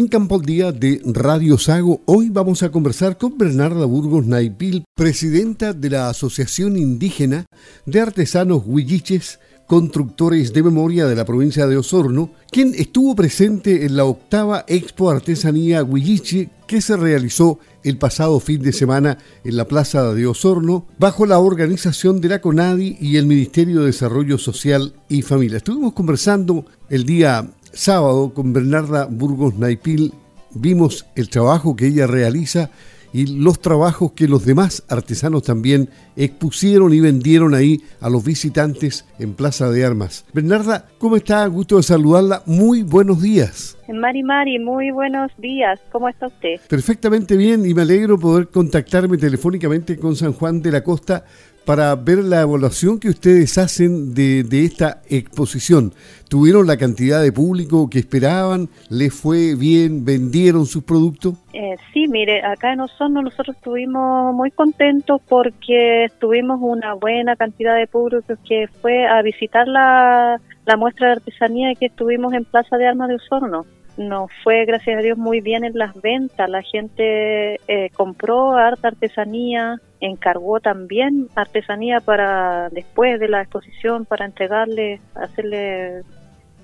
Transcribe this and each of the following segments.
En Campo al Día de Radio Sago, hoy vamos a conversar con Bernarda Burgos Naipil, presidenta de la Asociación Indígena de Artesanos Huilliches, constructores de memoria de la provincia de Osorno, quien estuvo presente en la octava Expo Artesanía Huilliche que se realizó el pasado fin de semana en la Plaza de Osorno bajo la organización de la CONADI y el Ministerio de Desarrollo Social y Familia. Estuvimos conversando el día sábado con Bernarda Burgos Naipil vimos el trabajo que ella realiza y los trabajos que los demás artesanos también expusieron y vendieron ahí a los visitantes en Plaza de Armas. Bernarda, ¿cómo está? Gusto de saludarla. Muy buenos días. Mari Mari, muy buenos días. ¿Cómo está usted? Perfectamente bien y me alegro poder contactarme telefónicamente con San Juan de la Costa para ver la evaluación que ustedes hacen de, esta exposición. ¿Tuvieron la cantidad de público que esperaban? ¿Les fue bien? ¿Vendieron sus productos? Eh, sí, mire, acá en Osorno nosotros estuvimos muy contentos porque tuvimos una buena cantidad de público que fue a visitar la, la muestra de artesanía que estuvimos en Plaza de Armas de Osorno nos fue, gracias a Dios, muy bien en las ventas. La gente eh, compró harta artesanía, encargó también artesanía para después de la exposición, para entregarle, hacerle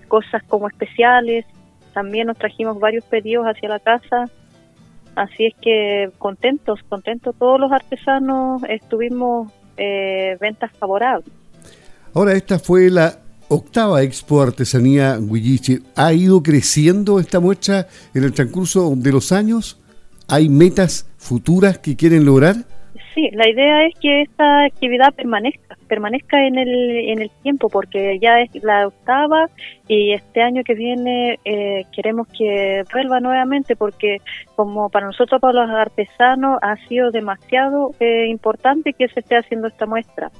cosas como especiales. También nos trajimos varios pedidos hacia la casa. Así es que contentos, contentos todos los artesanos, estuvimos eh, ventas favorables. Ahora, esta fue la octava Expo Artesanía Huilliche. ¿Ha ido creciendo esta muestra en el transcurso de los años? ¿Hay metas futuras que quieren lograr? Sí, la idea es que esta actividad permanezca, permanezca en el, en el tiempo, porque ya es la octava y este año que viene eh, queremos que vuelva nuevamente, porque como para nosotros, para los artesanos, ha sido demasiado eh, importante que se esté haciendo esta muestra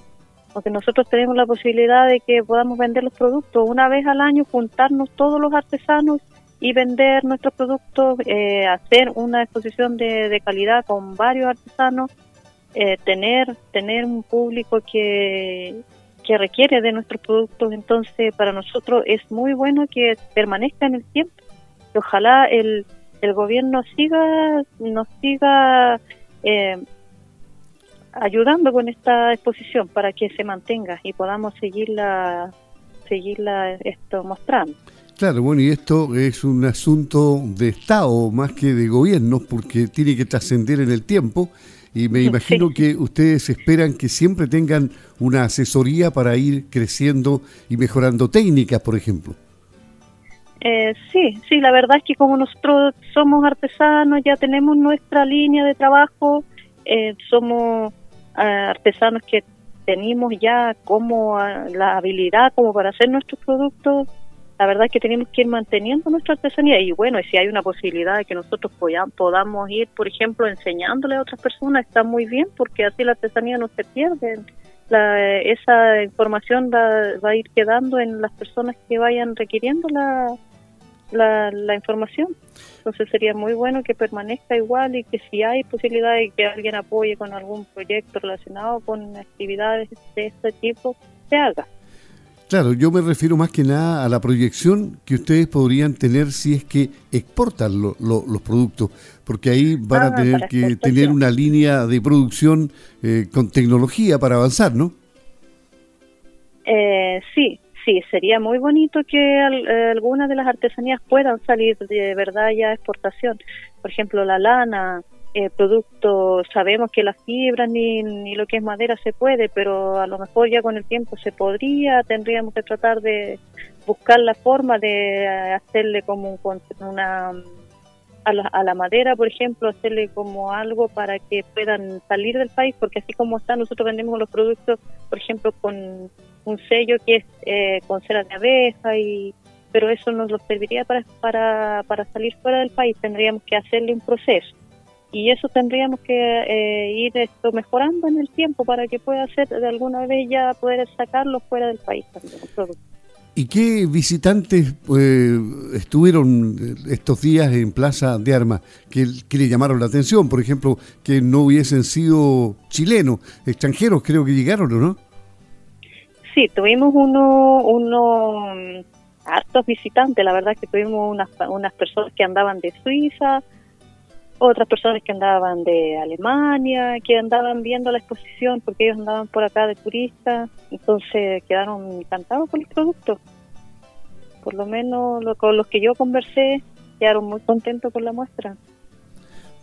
porque nosotros tenemos la posibilidad de que podamos vender los productos una vez al año, juntarnos todos los artesanos y vender nuestros productos, eh, hacer una exposición de, calidad con varios artesanos, eh, tener tener un público que, que requiere de nuestros productos. Entonces, para nosotros es muy bueno que permanezca en el tiempo. Y ojalá el, el gobierno siga, nos siga eh, ayudando con esta exposición para que se mantenga y podamos seguirla, seguirla esto mostrando. Claro, bueno, y esto es un asunto de Estado más que de gobierno, porque tiene que trascender en el tiempo y me imagino que ustedes esperan que siempre tengan una asesoría para ir creciendo y mejorando técnicas, por ejemplo. Eh, sí, sí, la verdad es que como nosotros somos artesanos, ya tenemos nuestra línea de trabajo, eh, somos artesanos que tenemos ya como la habilidad como para hacer nuestros productos, la verdad es que tenemos que ir manteniendo nuestra artesanía y bueno, si hay una posibilidad de que nosotros podamos ir, por ejemplo, enseñándole a otras personas, está muy bien porque así la artesanía no se pierde. La, esa información va, va, a ir quedando en las personas que vayan requiriendo la, la, la información. Entonces sería muy bueno que permanezca igual y que si hay posibilidad de que alguien apoye con algún proyecto relacionado con actividades de este tipo, se haga. Claro, yo me refiero más que nada a la proyección que ustedes podrían tener si es que exportan los productos, porque ahí van a ah, tener que tener una línea de producción eh, con tecnología para avanzar, ¿no? Eh, sí, sí, sería muy bonito que eh, algunas de las artesanías puedan salir de verdad ya a exportación. Por ejemplo, la lana, eh, productos, sabemos que las fibras ni, ni lo que es madera se puede, pero a lo mejor ya con el tiempo se podría, tendríamos que tratar de buscar la forma de eh, hacerle como un, una a la, a la, madera, por ejemplo, hacerle como algo para que puedan salir del país, porque así como está, nosotros vendemos los productos, por ejemplo, con un sello que es eh, con cera de abeja y pero eso nos lo serviría para, para, para salir fuera del país tendríamos que hacerle un proceso y eso tendríamos que eh, ir esto mejorando en el tiempo para que pueda ser de alguna vez ya poder sacarlo fuera del país también ¿Y qué visitantes eh, estuvieron estos días en Plaza de Armas que, que, le llamaron la atención? Por ejemplo, que no hubiesen sido chilenos, extranjeros creo que llegaron, ¿o no? Sí, tuvimos uno, uno hartos visitantes, la verdad que tuvimos unas, unas personas que andaban de Suiza, otras personas que andaban de Alemania, que andaban viendo la exposición porque ellos andaban por acá de turistas, entonces quedaron encantados con el producto. Por lo menos con los que yo conversé quedaron muy contentos con la muestra.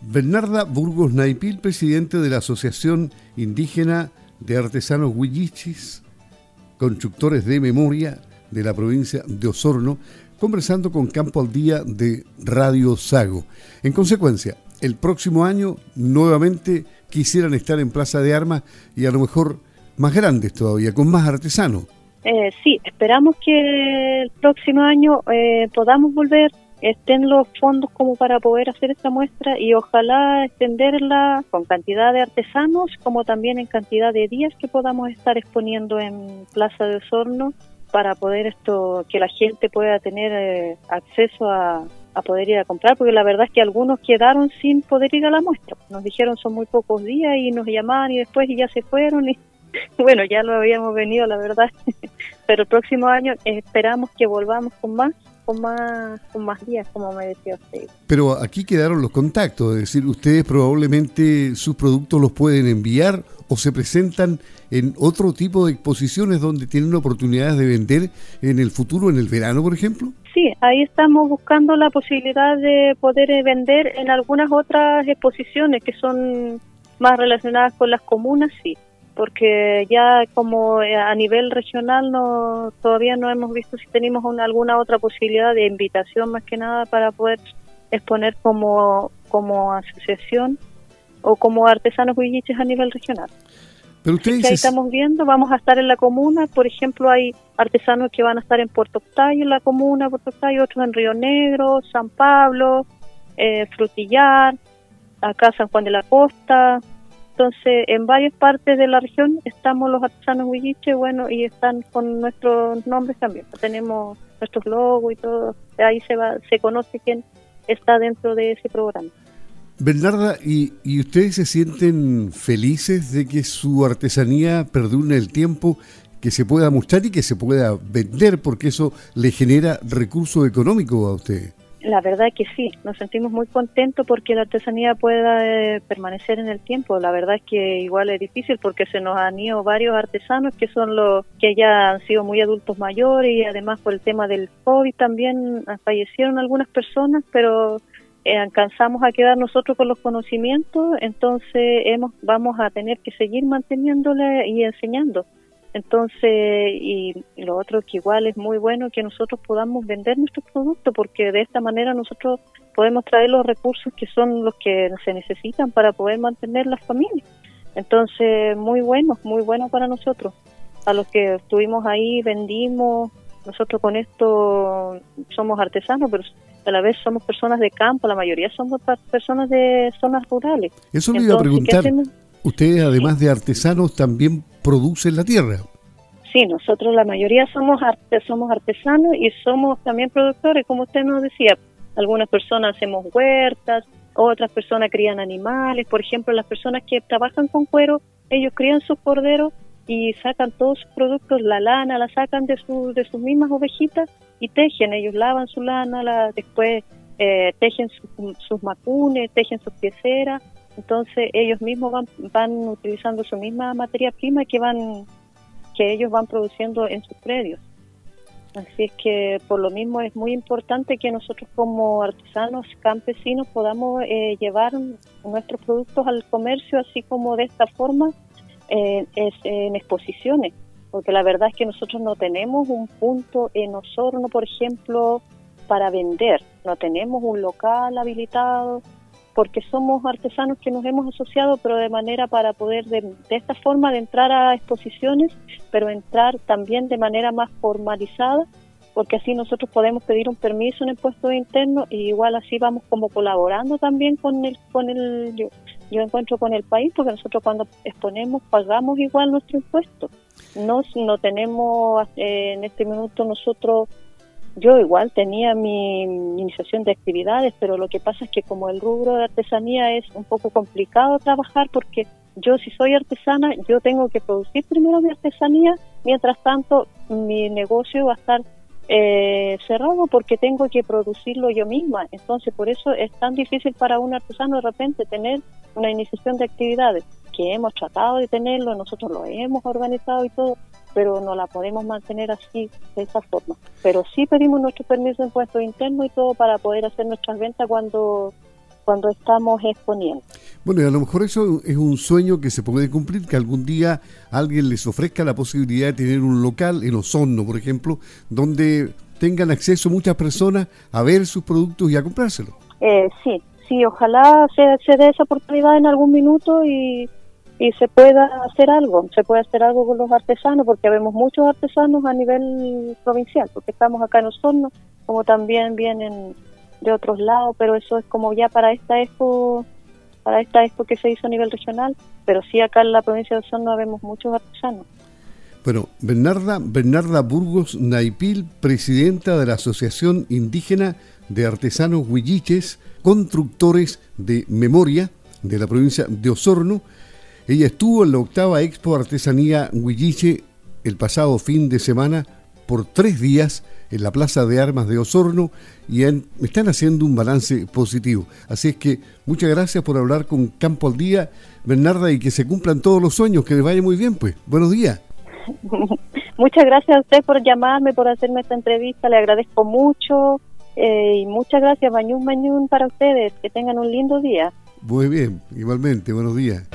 Bernarda Burgos Naipil, presidente de la Asociación Indígena de Artesanos Huillichis, constructores de memoria de la provincia de Osorno, conversando con Campo al Día de Radio Sago. En consecuencia, el próximo año nuevamente quisieran estar en Plaza de Armas y a lo mejor más grandes todavía, con más artesanos. Eh, sí, esperamos que el próximo año eh, podamos volver, estén los fondos como para poder hacer esta muestra y ojalá extenderla con cantidad de artesanos como también en cantidad de días que podamos estar exponiendo en Plaza de Osorno para poder esto que la gente pueda tener eh, acceso a, a poder ir a comprar, porque la verdad es que algunos quedaron sin poder ir a la muestra. Nos dijeron son muy pocos días y nos llamaban y después ya se fueron y bueno, ya lo habíamos venido, la verdad. Pero el próximo año esperamos que volvamos con más con más, con más días, como me decía usted. Pero aquí quedaron los contactos, es decir, ustedes probablemente sus productos los pueden enviar o se presentan en otro tipo de exposiciones donde tienen oportunidades de vender en el futuro, en el verano, por ejemplo. Sí, ahí estamos buscando la posibilidad de poder eh, vender en algunas otras exposiciones que son más relacionadas con las comunas, sí porque ya como eh, a nivel regional no todavía no hemos visto si tenemos alguna otra posibilidad de invitación más que nada para poder exponer como como asociación o como artesanos huilliches a nivel regional. Pero ustedes ahí estamos viendo, vamos a estar en la comuna, por ejemplo, hay artesanos que van a estar en Puerto Octavio, en la comuna Puerto otros en Río Negro, San Pablo, eh, Frutillar, acá San Juan de la Costa, entonces, en varias partes de la región estamos los artesanos huilliches, bueno, y están con nuestros nombres también. Tenemos nuestros logos y todo. Ahí se va, se conoce quién está dentro de ese programa. Bernarda, ¿y, ¿y ustedes se sienten felices de que su artesanía perdure el tiempo, que se pueda mostrar y que se pueda vender, porque eso le genera recurso económico a ustedes? La verdad que sí, nos sentimos muy contentos porque la artesanía pueda eh, permanecer en el tiempo. La verdad es que igual es difícil porque se nos han ido varios artesanos que son los que ya han sido muy adultos mayores y además por el tema del COVID también fallecieron algunas personas, pero eh, alcanzamos a quedar nosotros con los conocimientos, entonces hemos, vamos a tener que seguir manteniéndole y enseñando. Entonces, y, lo otro que igual es muy bueno que nosotros podamos vender nuestros productos porque de esta manera nosotros podemos traer los recursos que son los que se necesitan para poder mantener las familias. Entonces, muy bueno, muy bueno para nosotros. A los que estuvimos ahí, vendimos, nosotros con esto somos artesanos, pero a la vez somos personas de campo, la mayoría somos personas de zonas rurales. Eso le iba a preguntar. Ustedes, además de artesanos, también producen la tierra. Sí, nosotros la mayoría somos, somos artesanos y somos también productores, como usted nos decía. Algunas personas hacemos huertas, otras personas crían animales. Por ejemplo, las personas que trabajan con cuero, ellos crían sus corderos y sacan todos sus productos, la lana la sacan de, su, de sus mismas ovejitas y tejen. Ellos lavan su lana, la, después eh, tejen sus macunes, tejen sus pieceras entonces ellos mismos van, van utilizando su misma materia prima que van que ellos van produciendo en sus predios. Así es que por lo mismo es muy importante que nosotros como artesanos campesinos podamos eh, llevar nuestros productos al comercio así como de esta forma eh, es, en exposiciones, porque la verdad es que nosotros no tenemos un punto en Osorno, por ejemplo, para vender, no tenemos un local habilitado, porque somos artesanos que nos hemos asociado, pero de manera para poder de, esta forma de entrar a exposiciones, pero entrar también de manera más formalizada, porque así nosotros podemos pedir un permiso en el puesto interno y igual así vamos como colaborando también con el con el yo, yo encuentro con el país, porque nosotros cuando exponemos pagamos igual nuestro impuesto. No no tenemos eh, en este minuto nosotros yo igual tenía mi iniciación de actividades, pero lo que pasa es que como el rubro de artesanía es un poco complicado trabajar porque yo si soy artesana, yo tengo que producir primero mi artesanía, mientras tanto mi negocio va a estar eh, cerrado porque tengo que producirlo yo misma. Entonces, por eso es tan difícil para un artesano de repente tener una iniciación de actividades que hemos tratado de tenerlo, nosotros lo hemos organizado y todo, pero no la podemos mantener así, de esa forma. Pero sí pedimos nuestro permiso de impuesto interno y todo para poder hacer nuestras ventas cuando cuando estamos exponiendo. Bueno, y a lo mejor eso es un sueño que se puede cumplir, que algún día alguien les ofrezca la posibilidad de tener un local en Osorno, por ejemplo, donde tengan acceso muchas personas a ver sus productos y a comprárselos. Eh, sí, sí, ojalá se, se dé esa oportunidad en algún minuto y y se pueda hacer algo, se puede hacer algo con los artesanos, porque vemos muchos artesanos a nivel provincial, porque estamos acá en Osorno, como también vienen de otros lados, pero eso es como ya para esta expo, para esta expo que se hizo a nivel regional, pero sí acá en la provincia de Osorno vemos muchos artesanos. Bueno, Bernarda, Bernarda Burgos Naipil, presidenta de la Asociación Indígena de Artesanos Huilliches, constructores de memoria de la provincia de Osorno, ella estuvo en la octava Expo Artesanía Huilliche el pasado fin de semana por tres días en la Plaza de Armas de Osorno y están haciendo un balance positivo. Así es que muchas gracias por hablar con Campo al Día, Bernarda, y que se cumplan todos los sueños, que les vaya muy bien, pues. Buenos días. muchas gracias a usted por llamarme, por hacerme esta entrevista, le agradezco mucho eh, y muchas gracias, Mañún Mañún, para ustedes. Que tengan un lindo día. Muy bien, igualmente, buenos días.